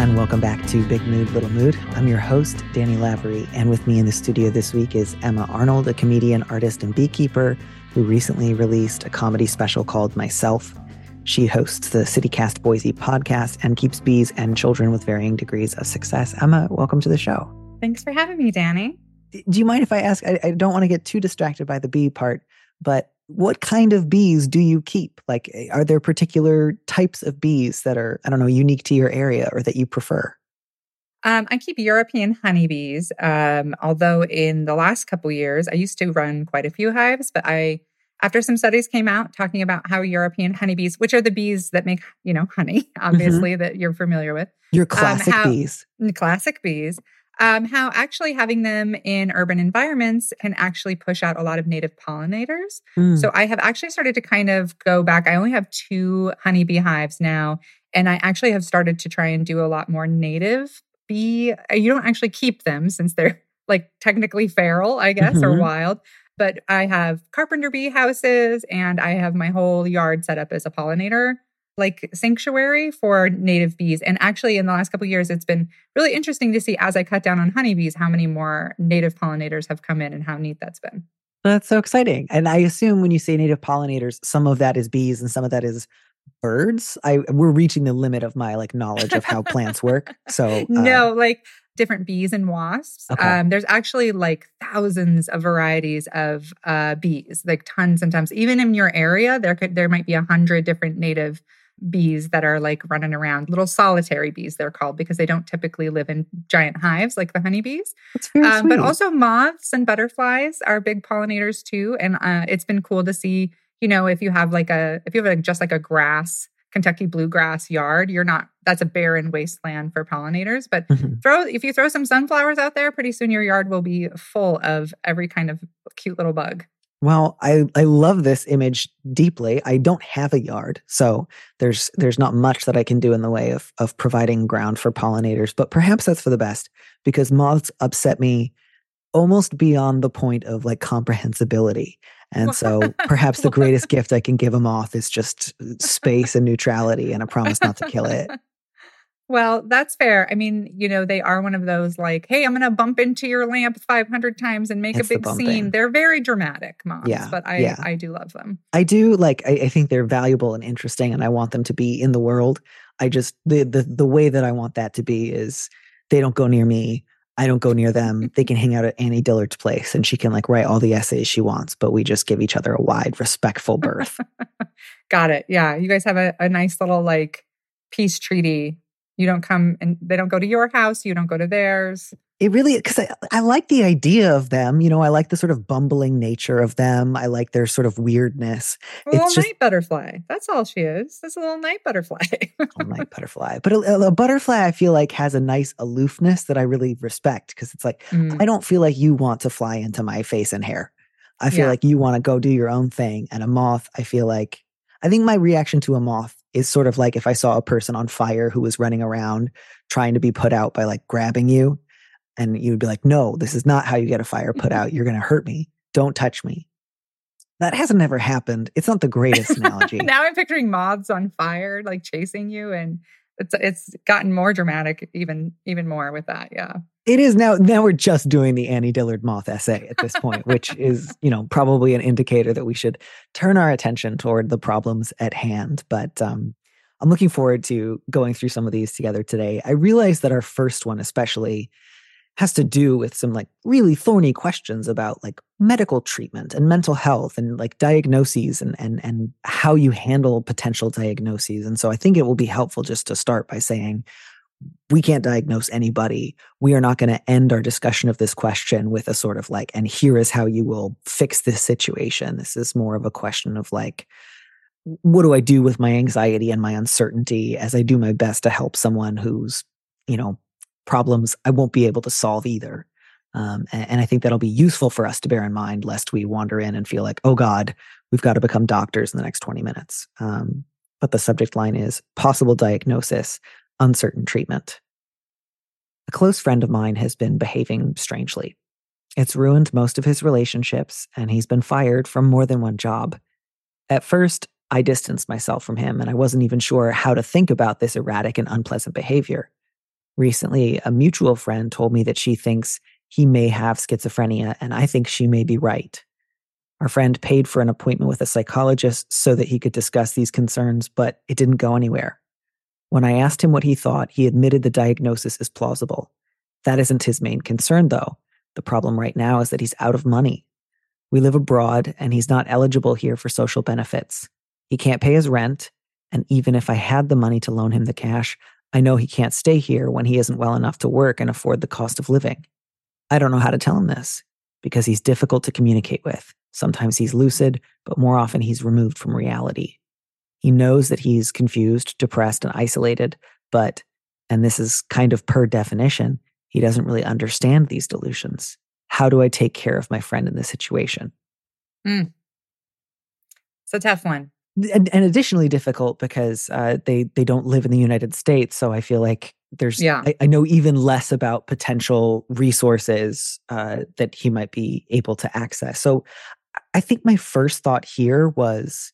And welcome back to Big Mood, Little Mood. I'm your host, Danny Lavery, and with me in the studio this week is Emma Arnold, a comedian, artist, and beekeeper who recently released a comedy special called Myself. She hosts the CityCast Boise podcast and keeps bees and children with varying degrees of success. Emma, welcome to the show. Thanks for having me, Danny. Do you mind if I ask? I, I don't want to get too distracted by the bee part, but what kind of bees do you keep? Like, eh, are there particular types of bees that are, I don't know, unique to your area or that you prefer? Um, I keep European honeybees. Um, although in the last couple years, I used to run quite a few hives, but I, after some studies came out talking about how European honeybees, which are the bees that make, you know, honey, Mm-hmm. obviously that you're familiar with, Your classic how- bees. classic bees, um, how actually having them in urban environments can actually push out a lot of native pollinators. Mm. So I have actually started to kind of go back. I only have two honeybee hives now, and I actually have started to try and do a lot more native bee. uh, You don't actually keep them since they're like technically feral, I guess, or Mhm. wild. But I have carpenter bee houses, and I have my whole yard set up as a pollinator like sanctuary for native bees. And actually, in the last couple of years, it's been really interesting to see as I cut down on honeybees how many more native pollinators have come in and how neat that's been. That's so exciting. And I assume when you say native pollinators, some of that is bees and some of that is birds. I we're reaching the limit of my like knowledge of how plants work. So uh, no, like different bees and wasps. Okay. Um, there's actually like thousands of varieties of uh, bees, like tons tons. Even in your area, there could there might be a hundred different native bees that are like running around. Little solitary bees, they're called because they don't typically live in giant hives like the honeybees. Um, but also moths and butterflies are big pollinators too. And uh, it's been cool to see, you know, if you have like a, if you have like just like a grass, Kentucky bluegrass yard, you're not, that's a barren wasteland for pollinators. But Mhm. throw, if you throw some sunflowers out there, pretty soon your yard will be full of every kind of cute little bug. Well, I I love this image deeply. I don't have a yard, so there's there's not much that I can do in the way of of providing ground for pollinators, but perhaps that's for the best because moths upset me almost beyond the point of like comprehensibility. And so perhaps the greatest gift I can give a moth is just space and neutrality and a promise not to kill it. Well, that's fair. I mean, you know, they are one of those like, hey, I'm going to bump into your lamp 500 times and make It's a big bumping. scene. They're very dramatic moths, Yeah, but I, yeah. I do love them. I do like I, I think they're valuable and interesting and I want them to be in the world. I just the the the way that I want that to be is they don't go near me. I don't go near them. They can hang out at Annie Dillard's place and she can like write all the essays she wants, but we just give each other a wide, respectful berth. Got it. Yeah. You guys have a, a nice little like peace treaty. You don't come and they don't go to your house. You don't go to theirs. it really because I, I like the idea of them. You know, I like the sort of bumbling nature of them. I like their sort of weirdness. A little It's just- night butterfly. That's all she is. That's a little night butterfly. Oh my butterfly. But a, a butterfly, I feel like, has a nice aloofness that I really respect because it's like, Mm. I don't feel like you want to fly into my face and hair. I feel Yeah. like you want to go do your own thing. And a moth, I feel like, I think my reaction to a moth is sort of like if I saw a person on fire who was running around trying to be put out by like grabbing you. And you'd be like, no, this is not how you get a fire put mm-hmm. out. You're going to hurt me. Don't touch me. That hasn't ever happened. It's not the greatest analogy. now I'm picturing moths on fire, like chasing you, and it's it's gotten more dramatic, even even more with that. Yeah. It is now. Now we're just doing the Annie Dillard moth essay at this point, which is, you know, probably an indicator that we should turn our attention toward the problems at hand. But um, I'm looking forward to going through some of these together today. I realize that our first one, especially, has to do with some like really thorny questions about like medical treatment and mental health and like diagnoses and and and how you handle potential diagnoses. And so I think it will be helpful just to start by saying we can't diagnose anybody. We are not going to end our discussion of this question with a sort of like, and here is how you will fix this situation. This is more of a question of like, what do I do with my anxiety and my uncertainty as I do my best to help someone who's, you know, problems I won't be able to solve either. Um, and, and, I think that'll be useful for us to bear in mind, lest we wander in and feel like, oh God, we've got to become doctors in the next 20 minutes. Um, but the subject line is possible diagnosis, uncertain treatment. A close friend of mine has been behaving strangely. It's ruined most of his relationships, and he's been fired from more than one job. At first, I distanced myself from him, and I wasn't even sure how to think about this erratic and unpleasant behavior. Recently, a mutual friend told me that she thinks he may have schizophrenia, and I think she may be right. Our friend paid for an appointment with a psychologist so that he could discuss these concerns, but it didn't go anywhere. When I asked him what he thought, he admitted the diagnosis is plausible. That isn't his main concern, though. The problem right now is that he's out of money. We live abroad, and he's not eligible here for social benefits. He can't pay his rent, and even if I had the money to loan him the cash, I know he can't stay here when he isn't well enough to work and afford the cost of living. I don't know how to tell him this because he's difficult to communicate with. Sometimes he's lucid, but more often he's removed from reality. He knows that he's confused, depressed, and isolated, but, and this is kind of per definition, he doesn't really understand these delusions. How do I take care of my friend in this situation? Mm. It's a tough one and, and additionally difficult because uh, they they don't live in the United States. So I feel like there's yeah. I, I know even less about potential resources uh, that he might be able to access. So I think my first thought here was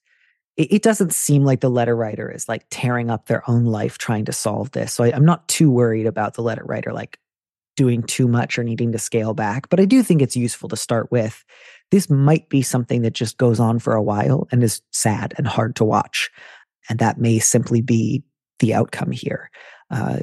it, it doesn't seem like the letter writer is like tearing up their own life trying to solve this. So I, I'm not too worried about the letter writer like doing too much or needing to scale back. But I do think it's useful to start with this might be something that just goes on for a while and is sad and hard to watch. And that may simply be the outcome here. Uh,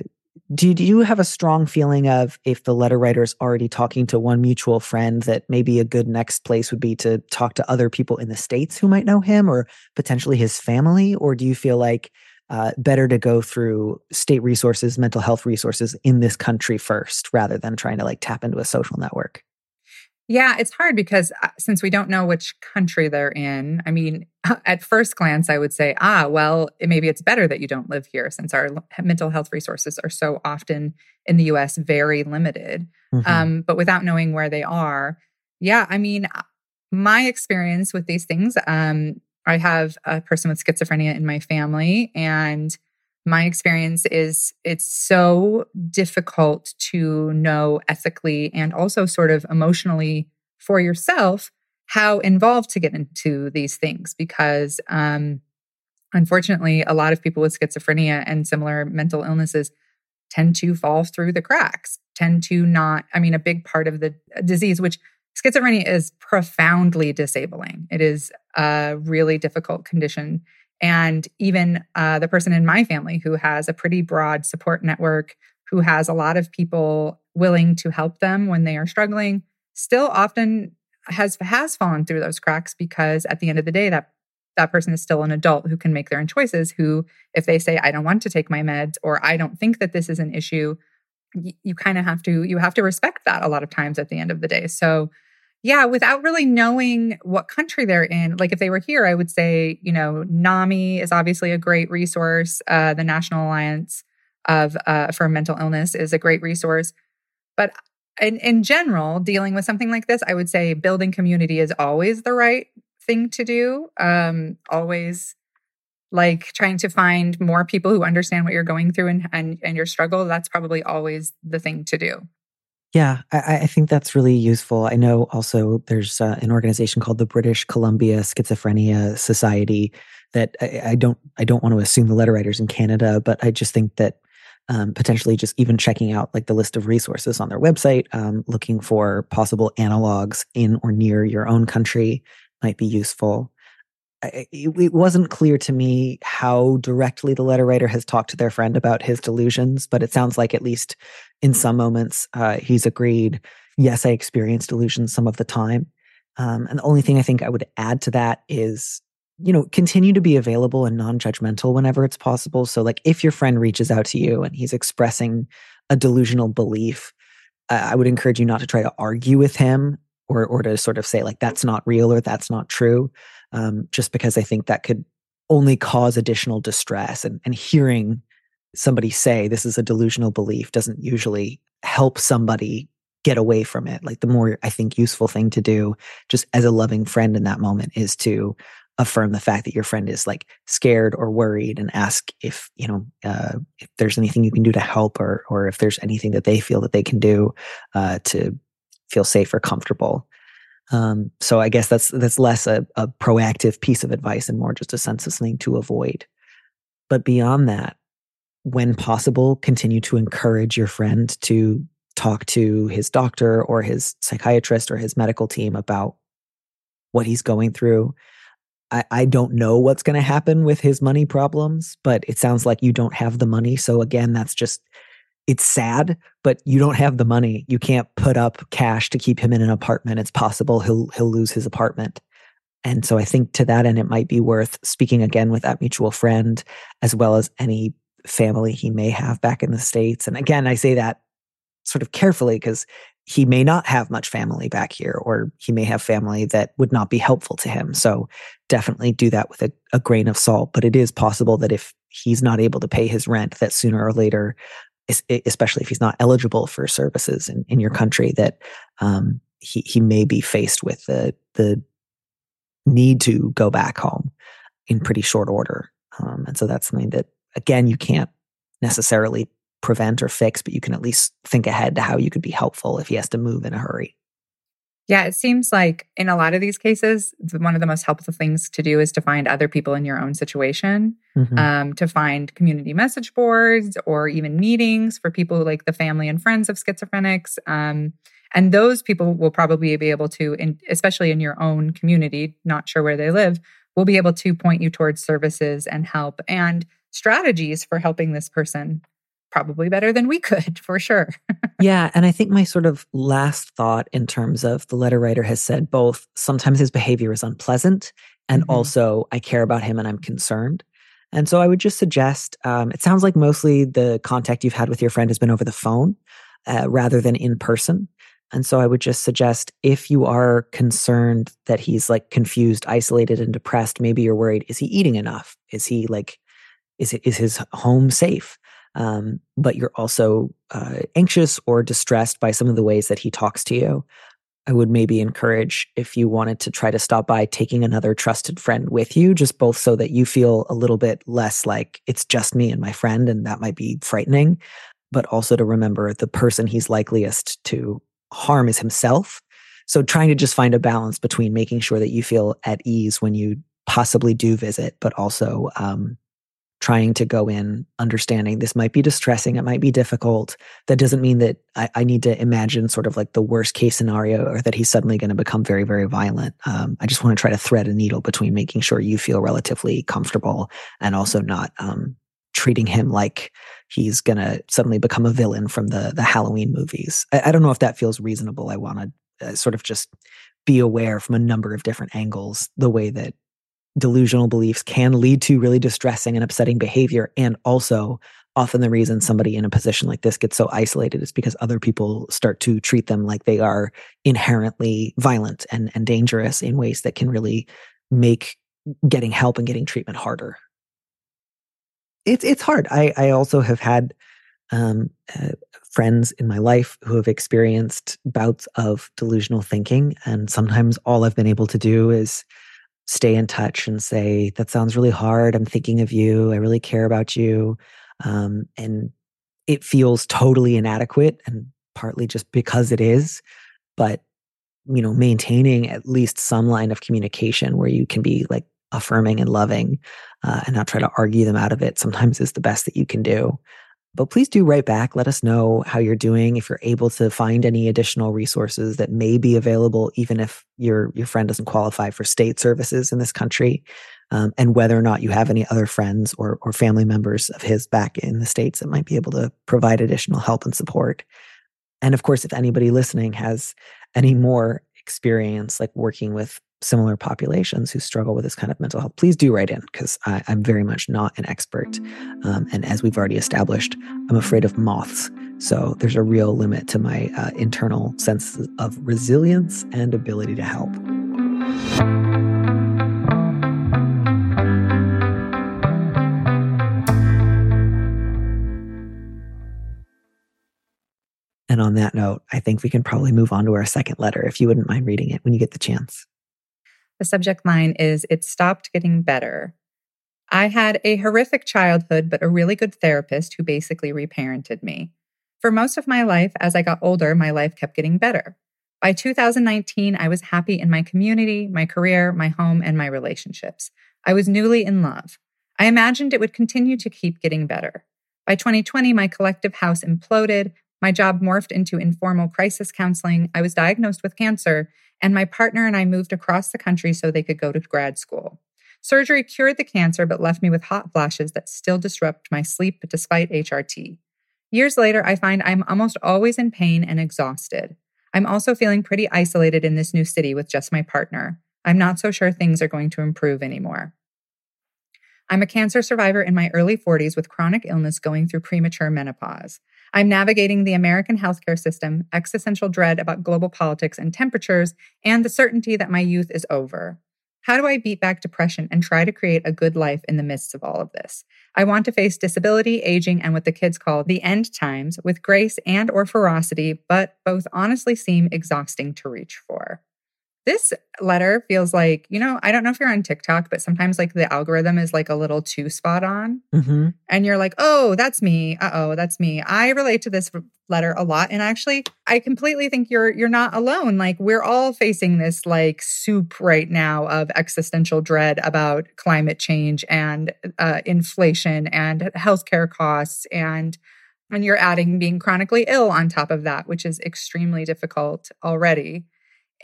do, you have a strong feeling of if the letter writer is already talking to one mutual friend that maybe a good next place would be to talk to other people in the States who might know him or potentially his family? Or do you feel like uh, better to go through state resources, mental health resources in this country first rather than trying to like tap into a social network? Yeah, it's hard because uh, since we don't know which country they're in, I mean, at first glance, I would say, ah, well, maybe it's better that you don't live here since our mental health resources are so often in the US very limited. Mm-hmm. Um, but without knowing where they are, yeah, I mean, uh, my experience with these things, um, I have a person with schizophrenia in my family, and my experience is it's so difficult to know ethically and also sort of emotionally for yourself how involved to get into these things because um, unfortunately a lot of people with schizophrenia and similar mental illnesses tend to fall through the cracks tend to not i mean a big part of the disease which schizophrenia is profoundly disabling. It is a really difficult condition and even uh, the person in my family who has a pretty broad support network, who has a lot of people willing to help them when they are struggling, still often has has fallen through those cracks because at the end of the day, that that person is still an adult who can make their own choices. Who, if they say, "I don't want to take my meds," or "I don't think that this is an issue," you, you kind of have to you have to respect that a lot of times at the end of the day. So yeah, without really knowing what country they're in. Like if they were here, I would say, you know, NAMI is obviously a great resource. Uh, the National Alliance of uh, for Mental Illness is a great resource. But in, in general, dealing with something like this, I would say building community is always the right thing to do. Um, always like trying to find more people who understand what you're going through and, and, and your struggle. That's probably always the thing to do. Yeah, I, I, think that's really useful. I know also there's uh, an organization called the British Columbia Schizophrenia Society that I, I, don't I don't want to assume the letter writers in Canada, but I just think that um, potentially just even checking out like the list of resources on their website, um, looking for possible analogs in or near your own country might be useful it wasn't clear to me how directly the letter writer has talked to their friend about his delusions, but it sounds like at least in some moments uh, he's agreed. Yes, I experience delusions some of the time. Um, and the only thing I think I would add to that is, you know, continue to be available and non judgmental whenever it's possible. So, like, if your friend reaches out to you and he's expressing a delusional belief, uh, I would encourage you not to try to argue with him or, or to sort of say, like, that's not real or that's not true um, just because I think that could only cause additional distress. And, and hearing somebody say this is a delusional belief doesn't usually help somebody get away from it. Like the more I think useful thing to do, just as a loving friend in that moment, is to affirm the fact that your friend is like scared or worried and ask if you know uh, if there's anything you can do to help or or if there's anything that they feel that they can do uh, to feel safe or comfortable. Um, so i guess that's that's less a, a proactive piece of advice and more just a sense of to avoid. But beyond that when possible continue to encourage your friend to talk to his doctor or his psychiatrist or his medical team about what he's going through. I, I don't know what's going to happen with his money problems, but it sounds like you don't have the money. So again, that's just it's sad, but you don't have the money. You can't put up cash to keep him in an apartment. It's possible he'll he'll lose his apartment. And so I think to that end, it might be worth speaking again with that mutual friend, as well as any family he may have back in the States. And again, I say that sort of carefully because he may not have much family back here, or he may have family that would not be helpful to him. So definitely do that with a, a, grain of salt. But it is possible that if he's not able to pay his rent, that sooner or later, especially if he's not eligible for services in, in your country, that um, he he may be faced with the the need to go back home in pretty short order. Um, and so that's something that again you can't necessarily prevent or fix, but you can at least think ahead to how you could be helpful if he has to move in a hurry. Yeah, it seems like in a lot of these cases, one of the most helpful things to do is to find other people in your own situation, mm-hmm. um, to find community message boards or even meetings for people like the family and friends of schizophrenics. Um, and those people will probably be able to, in, especially in your own community, not sure where they live, will be able to point you towards services and help and strategies for helping this person probably better than we could for sure. yeah. And I think my sort of last thought in terms of the letter writer has said both sometimes his behavior is unpleasant and mm-hmm. also I care about him and I'm concerned. And so I would just suggest um, it sounds like mostly the contact you've had with your friend has been over the phone uh, rather than in person. And so I would just suggest if you are concerned that he's like confused, isolated, and depressed, maybe you're worried is he eating enough? Is he like, is, it, is his home safe? Um, but you're also uh, anxious or distressed by some of the ways that he talks to you, I would maybe encourage if you wanted to try to stop by taking another trusted friend with you, just both so that you feel a little bit less like it's just me and my friend, and that might be frightening, but also to remember the person he's likeliest to harm is himself. So trying to just find a balance between making sure that you feel at ease when you possibly do visit, but also um, trying to go in understanding this might be distressing, it might be difficult. That doesn't mean that I, I need to imagine sort of like the worst case scenario or that he's suddenly going to become very, very violent. Um, I just want to try to thread a needle between making sure you feel relatively comfortable and also not um, treating him like he's going to suddenly become a villain from the the Halloween movies. I, I don't know if that feels reasonable. I want to uh, sort of just be aware from a number of different angles the way that delusional beliefs can lead to really distressing and upsetting behavior. And also, often the reason somebody in a position like this gets so isolated is because other people start to treat them like they are inherently violent and, and dangerous in ways that can really make getting help and getting treatment harder. It's it's hard. I I also have had um, uh, friends in my life who have experienced bouts of delusional thinking, and sometimes all I've been able to do is stay in touch and say, that sounds really hard. I'm thinking of you. I really care about you. Um, and it feels totally inadequate and partly just because it is. But, you know, maintaining at least some line of communication where you can be like affirming and loving uh, and not try to argue them out of it sometimes is the best that you can do. But please do write back. Let us know how you're doing. If you're able to find any additional resources that may be available, even if your your friend doesn't qualify for state services in this country, um, and whether or not you have any other friends or or family members of his back in the states that might be able to provide additional help and support. And of course, if anybody listening has any more experience like working with similar populations who struggle with this kind of mental health, please do write in because I'm very much not an expert. Um, and as we've already established, I'm afraid of moths. So there's a real limit to my uh, internal sense of resilience and ability to help. And on that note, I think we can probably move on to our second letter if you wouldn't mind reading it when you get the chance. The subject line is It stopped getting better. I had a horrific childhood, but a really good therapist who basically reparented me. For most of my life, as I got older, my life kept getting better. By 2019, I was happy in my community, my career, my home, and my relationships. I was newly in love. I imagined it would continue to keep getting better. By 2020, my collective house imploded. My job morphed into informal crisis counseling. I was diagnosed with cancer, and my partner and I moved across the country so they could go to grad school. Surgery cured the cancer, but left me with hot flashes that still disrupt my sleep despite HRT. Years later, I find I'm almost always in pain and exhausted. I'm also feeling pretty isolated in this new city with just my partner. I'm not so sure things are going to improve anymore. I'm a cancer survivor in my early 40s with chronic illness going through premature menopause. I'm navigating the American healthcare system, existential dread about global politics and temperatures, and the certainty that my youth is over. How do I beat back depression and try to create a good life in the midst of all of this? I want to face disability, aging, and what the kids call the end times with grace and or ferocity, but both honestly seem exhausting to reach for. This letter feels like, you know, I don't know if you're on TikTok, but sometimes like the algorithm is like a little too spot on. Mm-hmm. And you're like, oh, that's me. Uh oh, that's me. I relate to this letter a lot. And actually, I completely think you're you're not alone. Like we're all facing this like soup right now of existential dread about climate change and uh, inflation and healthcare costs and and you're adding being chronically ill on top of that, which is extremely difficult already.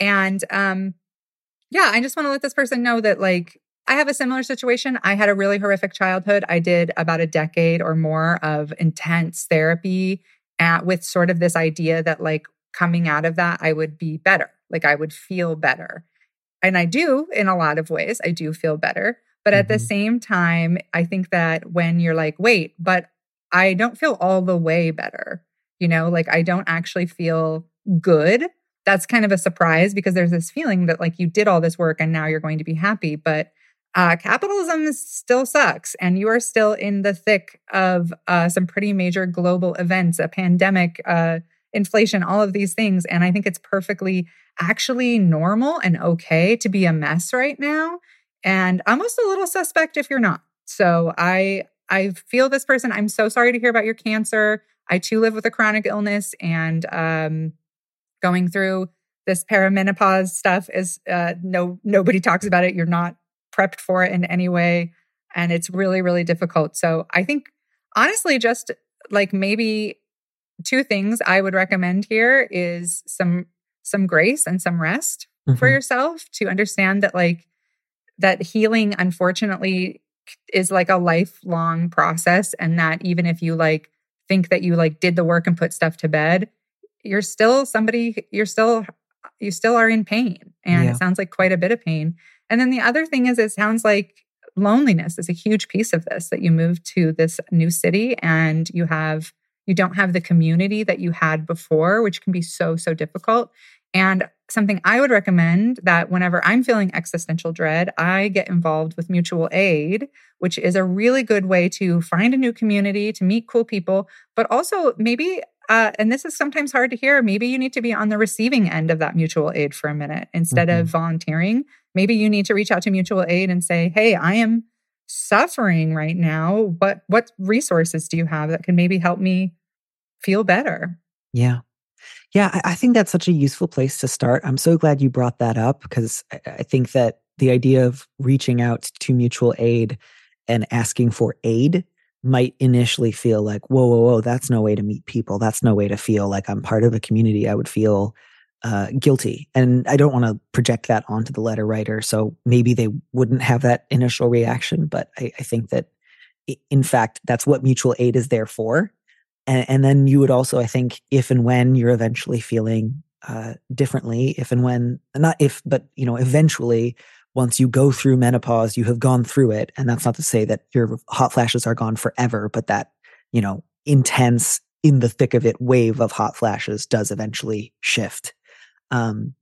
And um, yeah, I just want to let this person know that like I have a similar situation. I had a really horrific childhood. I did about a decade or more of intense therapy at, with sort of this idea that like coming out of that, I would be better. Like I would feel better. And I do in a lot of ways. I do feel better. But at mm-hmm. the same time, I think that when you're like, wait, but I don't feel all the way better, you know, like I don't actually feel good that's kind of a surprise because there's this feeling that like you did all this work and now you're going to be happy. But uh, capitalism still sucks, and you are still in the thick of uh, some pretty major global events, a pandemic, uh, inflation, all of these things. And I think it's perfectly actually normal and okay to be a mess right now, and almost a little suspect if you're not. So I I feel this person. I'm so sorry to hear about your cancer. I too live with a chronic illness, and um, going through this perimenopause stuff is uh, no nobody talks about it. You're not prepped for it in any way, and it's really really difficult. So I think honestly, just like maybe two things I would recommend here is some some grace and some rest mm-hmm. for yourself to understand that like that healing unfortunately is like a lifelong process and that even if you like think that you like did the work and put stuff to bed you're still somebody you're still you still are in pain and yeah. it sounds like quite a bit of pain and then the other thing is it sounds like loneliness is a huge piece of this that you move to this new city and you have you don't have the community that you had before which can be so so difficult and something i would recommend that whenever i'm feeling existential dread i get involved with mutual aid which is a really good way to find a new community to meet cool people but also maybe uh, and this is sometimes hard to hear. Maybe you need to be on the receiving end of that mutual aid for a minute instead mm-hmm. of volunteering. Maybe you need to reach out to mutual aid and say, "Hey, I am suffering right now. What what resources do you have that can maybe help me feel better?" Yeah. Yeah, I, I think that's such a useful place to start. I'm so glad you brought that up because I, I think that the idea of reaching out to mutual aid and asking for aid might initially feel like, whoa, whoa, whoa, that's no way to meet people. That's no way to feel like I'm part of a community. I would feel uh, guilty. And I don't want to project that onto the letter writer. So maybe they wouldn't have that initial reaction. But I, I think that, in fact, that's what mutual aid is there for. And, and, then you would also, I think, if and when you're eventually feeling uh, differently, if and when, not if, but, you know, eventually once you go through menopause, you have gone through it. And that's not to say that your hot flashes are gone forever, but that, you know, intense in the thick of it wave of hot flashes does eventually shift. Um,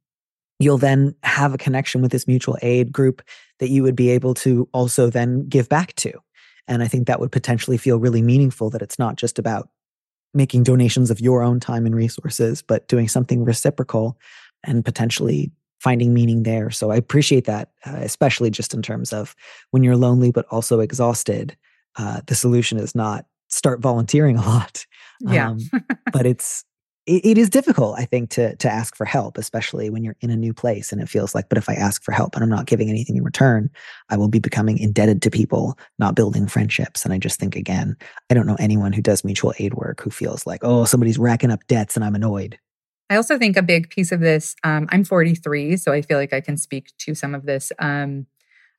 you'll then have a connection with this mutual aid group that you would be able to also then give back to. And I think that would potentially feel really meaningful that it's not just about making donations of your own time and resources, but doing something reciprocal and potentially finding meaning there. So I appreciate that, uh, especially just in terms of when you're lonely but also exhausted. Uh, the solution is not start volunteering a lot. Yeah. Um, but it's it, it is difficult, I think, to to ask for help, especially when you're in a new place and it feels like, but if I ask for help and I'm not giving anything in return, I will be becoming indebted to people, not building friendships. And I just think again, I don't know anyone who does mutual aid work who feels like, oh, somebody's racking up debts and I'm annoyed. I also think a big piece of this, um, I'm 43, so I feel like I can speak to some of this um,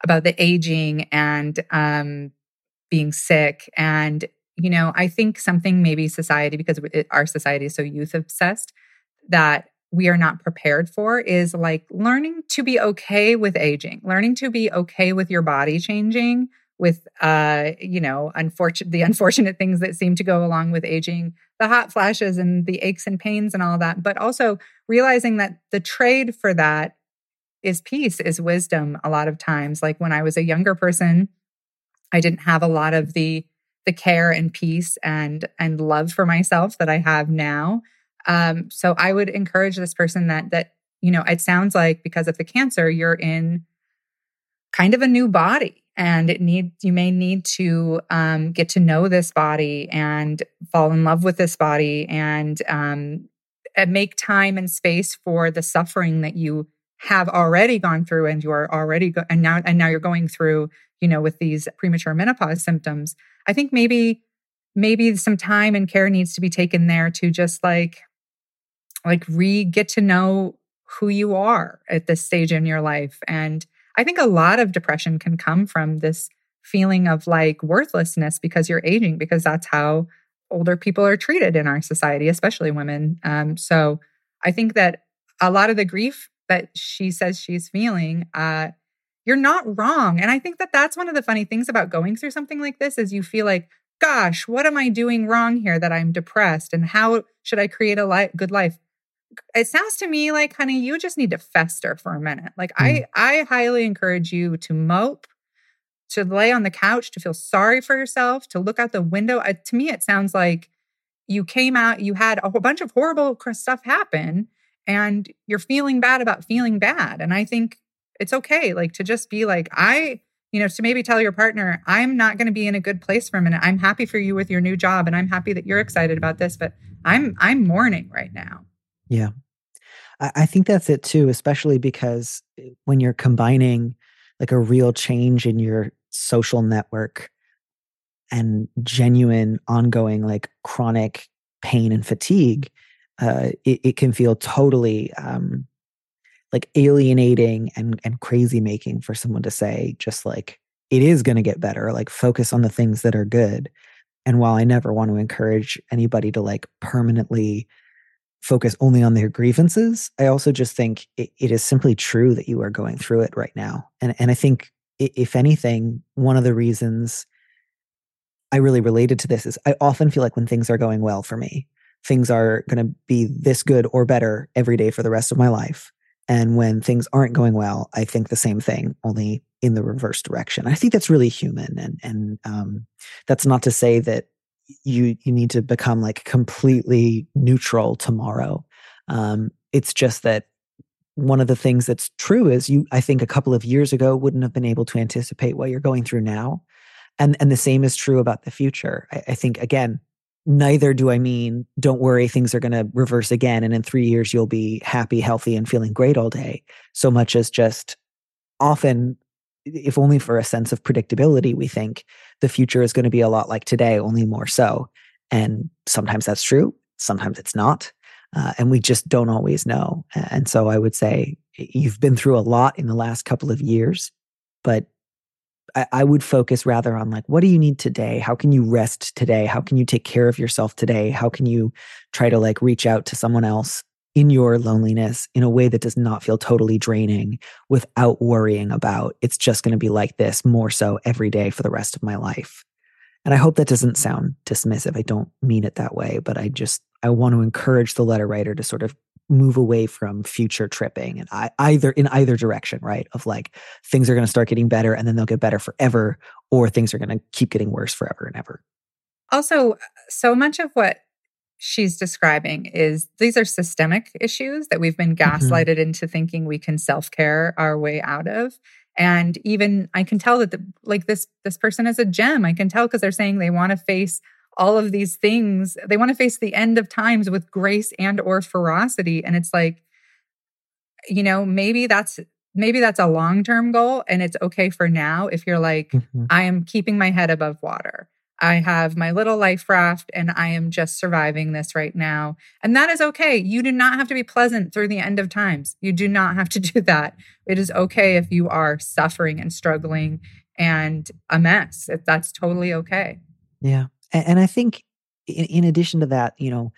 about the aging and um, being sick. And you know, I think something maybe society, because it, our society is so youth obsessed, that we are not prepared for is like learning to be okay with aging, learning to be okay with your body changing, with uh, you know, unfortunate the unfortunate things that seem to go along with aging, the hot flashes and the aches and pains and all that, but also realizing that the trade for that is peace, is wisdom a lot of times. Like when I was a younger person, I didn't have a lot of the the care and peace and and love for myself that I have now. Um, so I would encourage this person that that you know it sounds like because of the cancer you're in kind of a new body and it need you may need to um, get to know this body and fall in love with this body and um, make time and space for the suffering that you have already gone through and you are already go- and now and now you're going through you know with these premature menopause symptoms. I think maybe maybe some time and care needs to be taken there to just like like re get to know who you are at this stage in your life and i think a lot of depression can come from this feeling of like worthlessness because you're aging because that's how older people are treated in our society especially women um, so i think that a lot of the grief that she says she's feeling uh, you're not wrong. And I think that that's one of the funny things about going through something like this is you feel like, gosh, what am I doing wrong here that I'm depressed? And how should I create a li- good life? It sounds to me like, honey, you just need to fester for a minute. Like mm. I, I highly encourage you to mope, to lay on the couch, to feel sorry for yourself, to look out the window. Uh, to me, it sounds like you came out, you had a whole bunch of horrible stuff happen, and you're feeling bad about feeling bad. And I think it's okay like to just be like i you know to maybe tell your partner i'm not going to be in a good place for a minute i'm happy for you with your new job and i'm happy that you're excited about this but i'm i'm mourning right now yeah. I, I think that's it too especially because eh, when you're combining like a real change in your social network and genuine ongoing like chronic pain and fatigue uh, it, it, can feel totally um, like alienating and and crazy making for someone to say just like it is going to get better like focus on the things that are good. And while i never want to encourage anybody to like permanently focus only on their grievances i also just think it, it is simply true that you are going through it right now and and i think if anything one of the reasons i really related to this is i often feel like when things are going well for me things are going to be this good or better every day for the rest of my life and when things aren't going well, I think the same thing, only in the reverse direction. I think that's really human, and and um, that's not to say that you you need to become like completely neutral tomorrow. Um, it's just that one of the things that's true is you. I think a couple of years ago wouldn't have been able to anticipate what you're going through now, and and the same is true about the future. I, I think again, neither do I mean, don't worry, things are going to reverse again. And in three years, you'll be happy, healthy, and feeling great all day. So much as just often, if only for a sense of predictability, we think the future is going to be a lot like today, only more so. And sometimes that's true, sometimes it's not. Uh, and we just don't always know. And so I would say you've been through a lot in the last couple of years, but I, I would focus rather on like, what do you need today? How can you rest today? How can you take care of yourself today? How can you try to like reach out to someone else in your loneliness in a way that does not feel totally draining without worrying about it's just going to be like this more so every day for the rest of my life. And I hope that doesn't sound dismissive. I don't mean it that way, but I just I want to encourage the letter writer to sort of move away from future tripping and I, either in either direction, right? Of like things are going to start getting better and then they'll get better forever, or things are going to keep getting worse forever and ever. Also, uh, so much of what she's describing is these are systemic issues that we've been mm-hmm. gaslighted mm-hmm. into thinking we can self-care our way out of and even i can tell that the, like this this person is a gem i can tell because they're saying they want to face all of these things they want to face the end of times with grace and or ferocity and it's like you know maybe that's maybe that's a long-term goal and it's okay for now if you're like mm-hmm. i am keeping my head above water I have my little life raft and I am just surviving this right now. And that is okay. You do not have to be pleasant through the end of times. You do not have to do that. It is okay if you are suffering and struggling and a mess. That's totally okay. Yeah. And I think in addition to that, you know,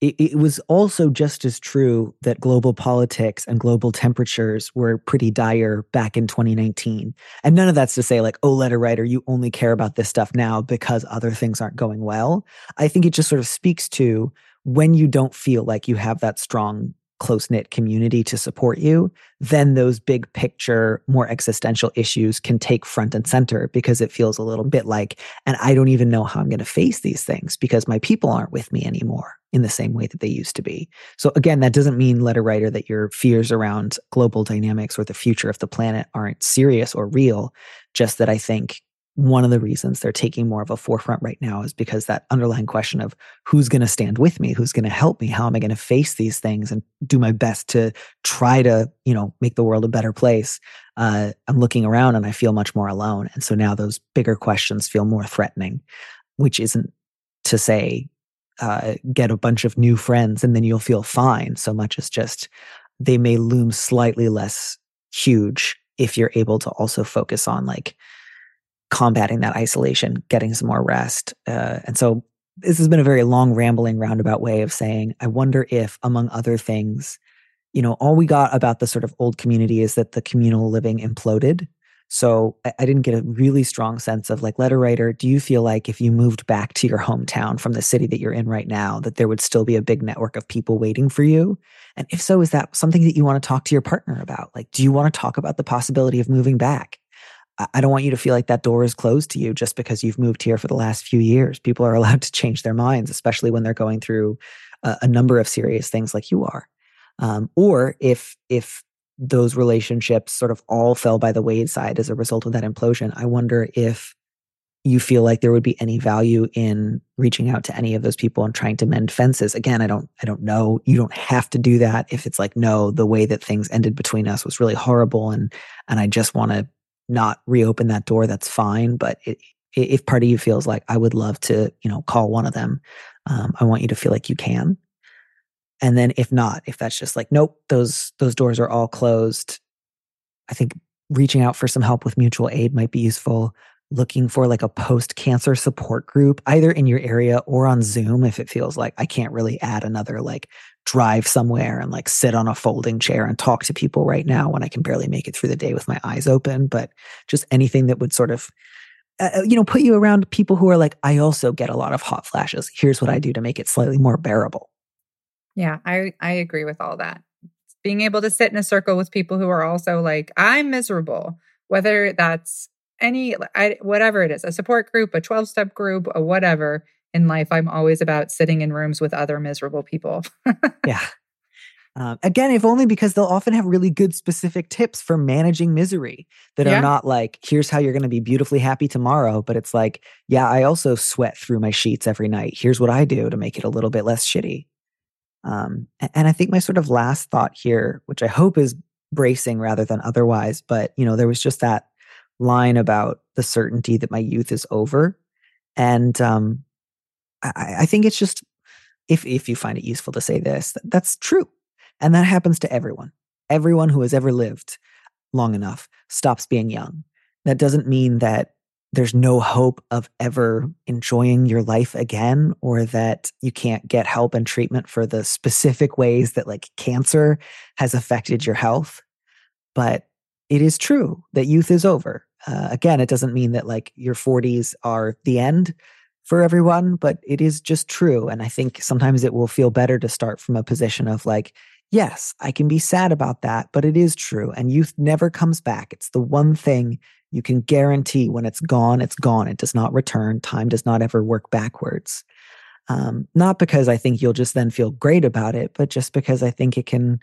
it, it, was also just as true that global politics and global temperatures were pretty dire back in 2019. And none of that's to say, like, oh, letter writer, you only care about this stuff now because other things aren't going well. I think it just sort of speaks to when you don't feel like you have that strong close knit community to support you, then those big picture, more existential issues can take front and center because it feels a little bit like, and I don't even know how I'm going to face these things because my people aren't with me anymore in the same way that they used to be. So, again, that doesn't mean, letter writer, that your fears around global dynamics or the future of the planet aren't serious or real. Just that I think one of the reasons they're taking more of a forefront right now is because that underlying question of who's going to stand with me who's going to help me how am i going to face these things and do my best to try to you know make the world a better place uh, i'm looking around and i feel much more alone and so now those bigger questions feel more threatening which isn't to say uh, get a bunch of new friends and then you'll feel fine so much as just they may loom slightly less huge if you're able to also focus on like combating that isolation, getting some more rest. Uh, and so this has been a very long, rambling, roundabout way of saying, I wonder if, among other things, you know, all we got about the sort of old community is that the communal living imploded. So I, I didn't get a really strong sense of like, letter writer, do you feel like if you moved back to your hometown from the city that you're in right now, that there would still be a big network of people waiting for you? And if so, is that something that you want to talk to your partner about? Like, do you want to talk about the possibility of moving back? I don't want you to feel like that door is closed to you just because you've moved here for the last few years. People are allowed to change their minds, especially when they're going through a, a number of serious things like you are. Um, or if if those relationships sort of all fell by the wayside as a result of that implosion, I wonder if you feel like there would be any value in reaching out to any of those people and trying to mend fences again i don't i don't know you don't have to do that if it's like no the way that things ended between us was really horrible and and i just want to not reopen that door, that's fine. But it, if part of you feels like I would love to, you know, call one of them, um, I want you to feel like you can. And then if not, if that's just like, nope, those those doors are all closed, I think reaching out for some help with mutual aid might be useful looking for like a post cancer support group, either in your area or on Zoom if it feels like I can't really add another like drive somewhere and like sit on a folding chair and talk to people right now when I can barely make it through the day with my eyes open. But just anything that would sort of, uh, uh, you know, put you around people who are like, I also get a lot of hot flashes. Here's what I do to make it slightly more bearable. Yeah, I, I agree with all that. Being able to sit in a circle with people who are also like, I'm miserable, whether that's any I, whatever it is a support group a 12 step group a whatever in life i'm always about sitting in rooms with other miserable people yeah um, again if only because they'll often have really good specific tips for managing misery that yeah. are not like here's how you're going to be beautifully happy tomorrow but it's like yeah i also sweat through my sheets every night here's what i do to make it a little bit less shitty um, and i think my sort of last thought here which i hope is bracing rather than otherwise but you know there was just that line about the certainty that my youth is over. And um, I, I think it's just if if you find it useful to say this, that's true. And that happens to everyone. Everyone who has ever lived long enough stops being young. That doesn't mean that there's no hope of ever enjoying your life again or that you can't get help and treatment for the specific ways that like cancer has affected your health. But it is true that youth is over. Uh, again, it doesn't mean that like your 40s are the end for everyone, but it is just true. And I think sometimes it will feel better to start from a position of like, yes, I can be sad about that, but it is true. And youth never comes back. It's the one thing you can guarantee when it's gone, it's gone. It does not return. Time does not ever work backwards. Um, not because I think you'll just then feel great about it, but just because I think it can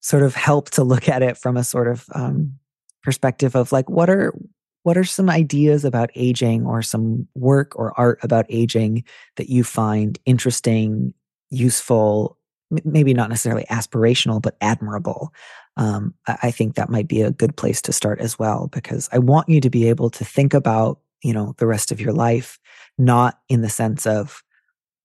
sort of help to look at it from a sort of um, perspective of like what are what are some ideas about aging or some work or art about aging that you find interesting, useful, maybe not necessarily aspirational, but admirable? Um, I, think that might be a good place to start as well, because I want you to be able to think about, you know, the rest of your life, not in the sense of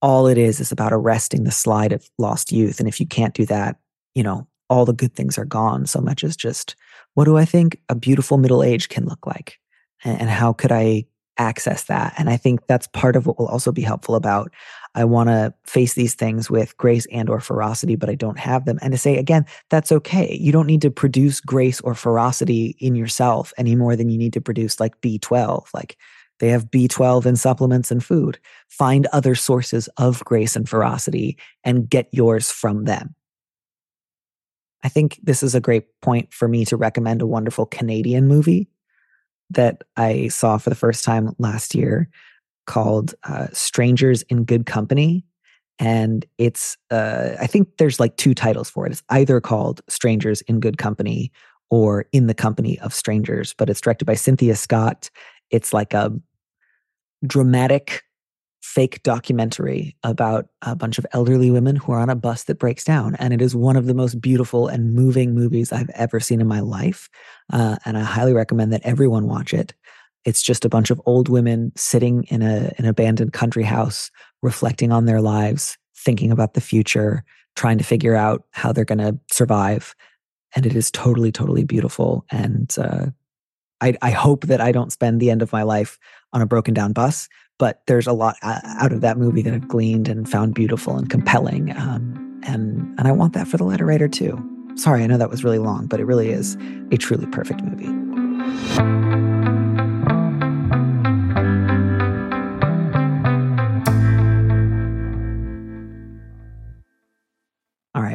all it is is about arresting the slide of lost youth. And if you can't do that, you know, all the good things are gone so much as just what do I think a beautiful middle age can look like? and how could I access that? And I think that's part of what will also be helpful about I want to face these things with grace and or ferocity, but I don't have them. And to say again, that's okay. You don't need to produce grace or ferocity in yourself any more than you need to produce like B12. Like they have B12 in supplements and food. Find other sources of grace and ferocity and get yours from them. I think this is a great point for me to recommend a wonderful Canadian movie that I saw for the first time last year called uh, Strangers in Good Company. And it's, uh, I think there's like two titles for it. It's either called Strangers in Good Company or In the Company of Strangers, but it's directed by Cynthia Scott. It's like a dramatic fake documentary about a bunch of elderly women who are on a bus that breaks down. And it is one of the most beautiful and moving movies I've ever seen in my life. Uh, and I highly recommend that everyone watch it. It's just a bunch of old women sitting in a, an abandoned country house, reflecting on their lives, thinking about the future, trying to figure out how they're going to survive. And it is totally, totally beautiful. And uh, I, I hope that I don't spend the end of my life on a broken down bus but there's a lot uh, out of that movie that I've gleaned and found beautiful and compelling. Um, and and I want that for the letter writer too. Sorry, I know that was really long, but it really is a truly perfect movie.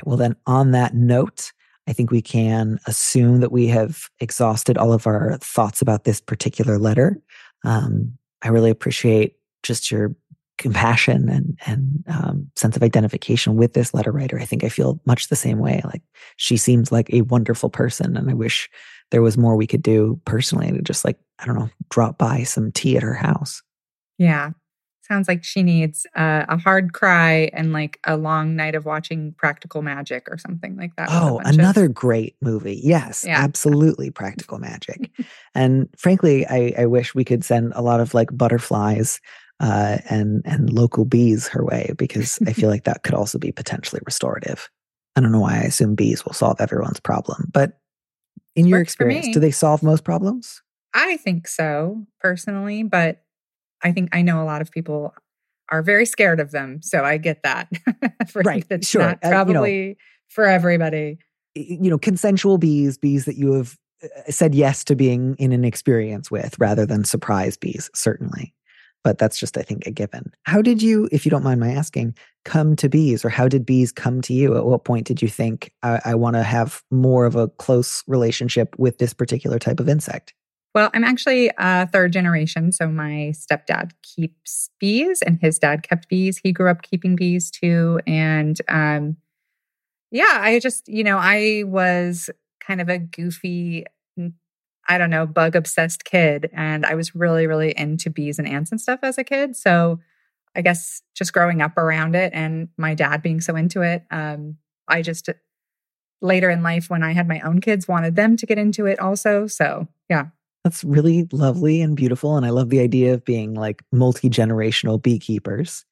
Well, then, on that note, I think we can assume that we have exhausted all of our thoughts about this particular letter. Um, I really appreciate just your compassion and and um, sense of identification with this letter writer. I think I feel much the same way. Like she seems like a wonderful person, and I wish there was more we could do personally to just like I don't know, drop by some tea at her house. Yeah, sounds like she needs uh, a hard cry and like a long night of watching Practical Magic or something like that. Oh, another of... great movie. Yes, yeah. absolutely, Practical Magic. and frankly, I, I wish we could send a lot of like butterflies uh, and and local bees her way because I feel like that could also be potentially restorative. I don't know why I assume bees will solve everyone's problem, but in your experience, do they solve most problems? I think so personally, but I think I know a lot of people are very scared of them, so I get that. right, that's sure. Not probably uh, you know, for everybody. You know, consensual bees, bees that you have uh, said yes to being in an experience with, rather than surprise bees, certainly but that's just, I think, a given. How did you, if you don't mind my asking, come to bees, or how did bees come to you? At what point did you think I, I want to have more of a close relationship with this particular type of insect? Well, I'm actually a third generation. So my stepdad keeps bees and his dad kept bees. He grew up keeping bees too. And um, yeah, I just, you know, I was kind of a goofy I don't know, bug obsessed kid. And I was really, really into bees and ants and stuff as a kid. So I guess just growing up around it and my dad being so into it, um, I just later in life when I had my own kids wanted them to get into it also. So yeah. That's really lovely and beautiful. And I love the idea of being like multi generational beekeepers.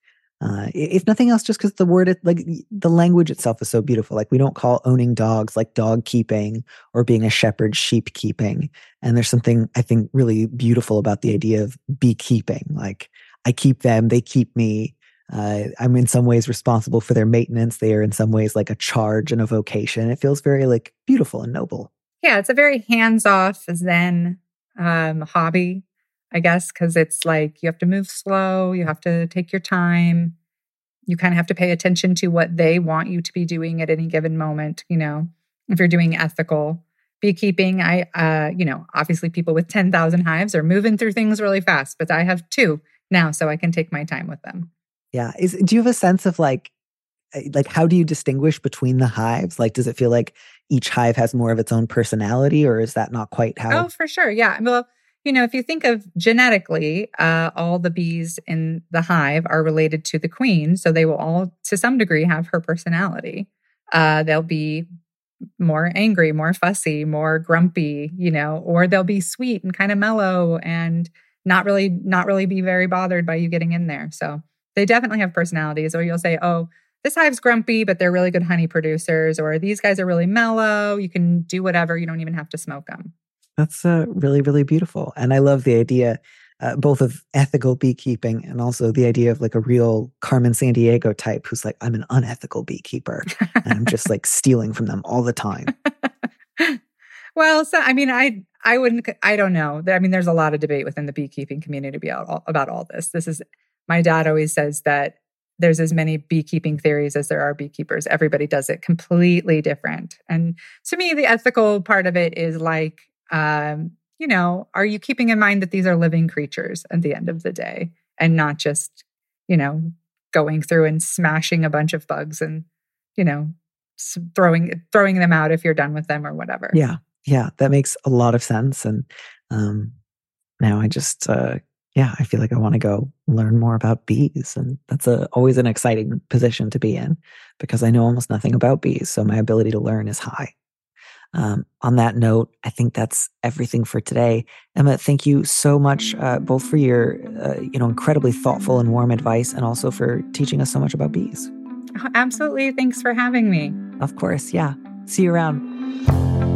Uh, if nothing else, just because the word, like the language itself is so beautiful. Like we don't call owning dogs like dog keeping or being a shepherd sheep keeping. And there's something I think really beautiful about the idea of beekeeping. Like I keep them, they keep me. Uh, I'm in some ways responsible for their maintenance. They are in some ways like a charge and a vocation. It feels very like beautiful and noble. Yeah, it's a very hands off Zen um, hobby I guess, because it's like you have to move slow, you have to take your time. You kind of have to pay attention to what they want you to be doing at any given moment. You know, if you're doing ethical beekeeping, I, uh, you know, obviously people with 10,000 hives are moving through things really fast, but I have two now, so I can take my time with them. Yeah. Is do you have a sense of like like how do you distinguish between the hives? Like does it feel like each hive has more of its own personality or is that not quite how Oh, for sure. Yeah. Well, you know, if you think of genetically, uh, all the bees in the hive are related to the queen. So they will all, to some degree, have her personality. Uh, they'll be more angry, more fussy, more grumpy, you know, or they'll be sweet and kind of mellow and not really, not really be very bothered by you getting in there. So they definitely have personalities. Or you'll say, oh, this hive's grumpy, but they're really good honey producers, or these guys are really mellow. You can do whatever. You don't even have to smoke them. That's uh, really, really beautiful. And I love the idea uh, both of ethical beekeeping and also the idea of like a real Carmen Sandiego type who's like, I'm an unethical beekeeper and I'm just like stealing from them all the time. well, so I mean, I I wouldn't, I don't know. I mean, there's a lot of debate within the beekeeping community about all, about all this. This is my dad always says that there's as many beekeeping theories as there are beekeepers. Everybody does it completely different. And to me, the ethical part of it is like um, you know, are you keeping in mind that these are living creatures at the end of the day and not just, you know, going through and smashing a bunch of bugs and, you know, throwing throwing them out if you're done with them or whatever. Yeah. Yeah, that makes a lot of sense and um now I just uh yeah, I feel like I want to go learn more about bees. And that's a, always an exciting position to be in because I know almost nothing about bees. So my ability to learn is high. Um, on that note, I think that's everything for today. Emma, thank you so much, uh, both for your, uh, you know, incredibly thoughtful and warm advice, and also for teaching us so much about bees. Oh, absolutely. Thanks for having me. Of course. Yeah. See you around.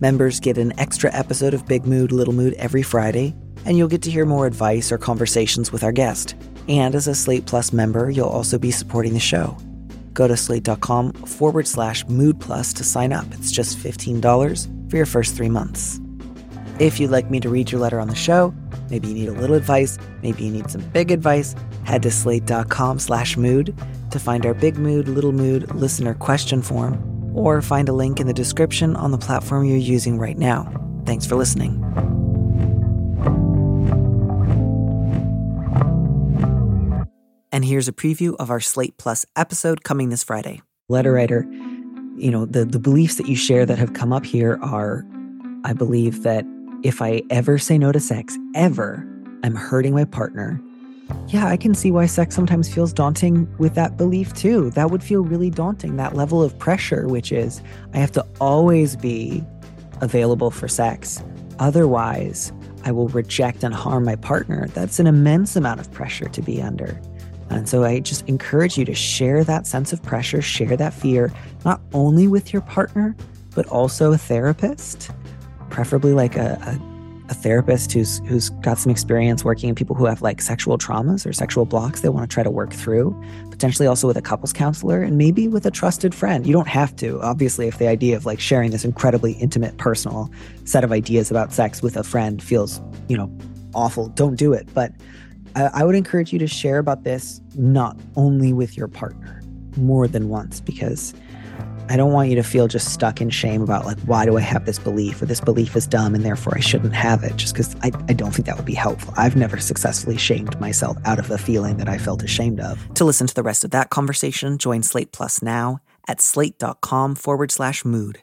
Members get an extra episode of Big Mood, Little Mood every Friday, and you'll get to hear more advice or conversations with our guest. And as a Slate Plus member, you'll also be supporting the show. Go to slate.com forward slash mood plus to sign up. It's just $15 for your first three months. If you'd like me to read your letter on the show, maybe you need a little advice, maybe you need some big advice, head to slate.com slash mood to find our big mood, little mood listener question form, or find a link in the description on the platform you're using right now. Thanks for listening. And here's a preview of our Slate Plus episode coming this Friday. Letter writer, you know, the, the beliefs that you share that have come up here are I believe that if I ever say no to sex, ever, I'm hurting my partner. Yeah, I can see why sex sometimes feels daunting with that belief too. That would feel really daunting, that level of pressure, which is I have to always be available for sex. Otherwise, I will reject and harm my partner. That's an immense amount of pressure to be under. And so I just encourage you to share that sense of pressure, share that fear, not only with your partner, but also a therapist, preferably like a, a, a therapist who's who's got some experience working with people who have like sexual traumas or sexual blocks they want to try to work through. Potentially also with a couples counselor and maybe with a trusted friend. You don't have to, obviously, if the idea of like sharing this incredibly intimate, personal set of ideas about sex with a friend feels, you know, awful, don't do it. But I, would encourage you to share about this not only with your partner more than once because I don't want you to feel just stuck in shame about like why do I have this belief or this belief is dumb and therefore I shouldn't have it just because I, I don't think that would be helpful. I've never successfully shamed myself out of a feeling that I felt ashamed of. To listen to the rest of that conversation, join Slate Plus now at slate.com forward slash mood.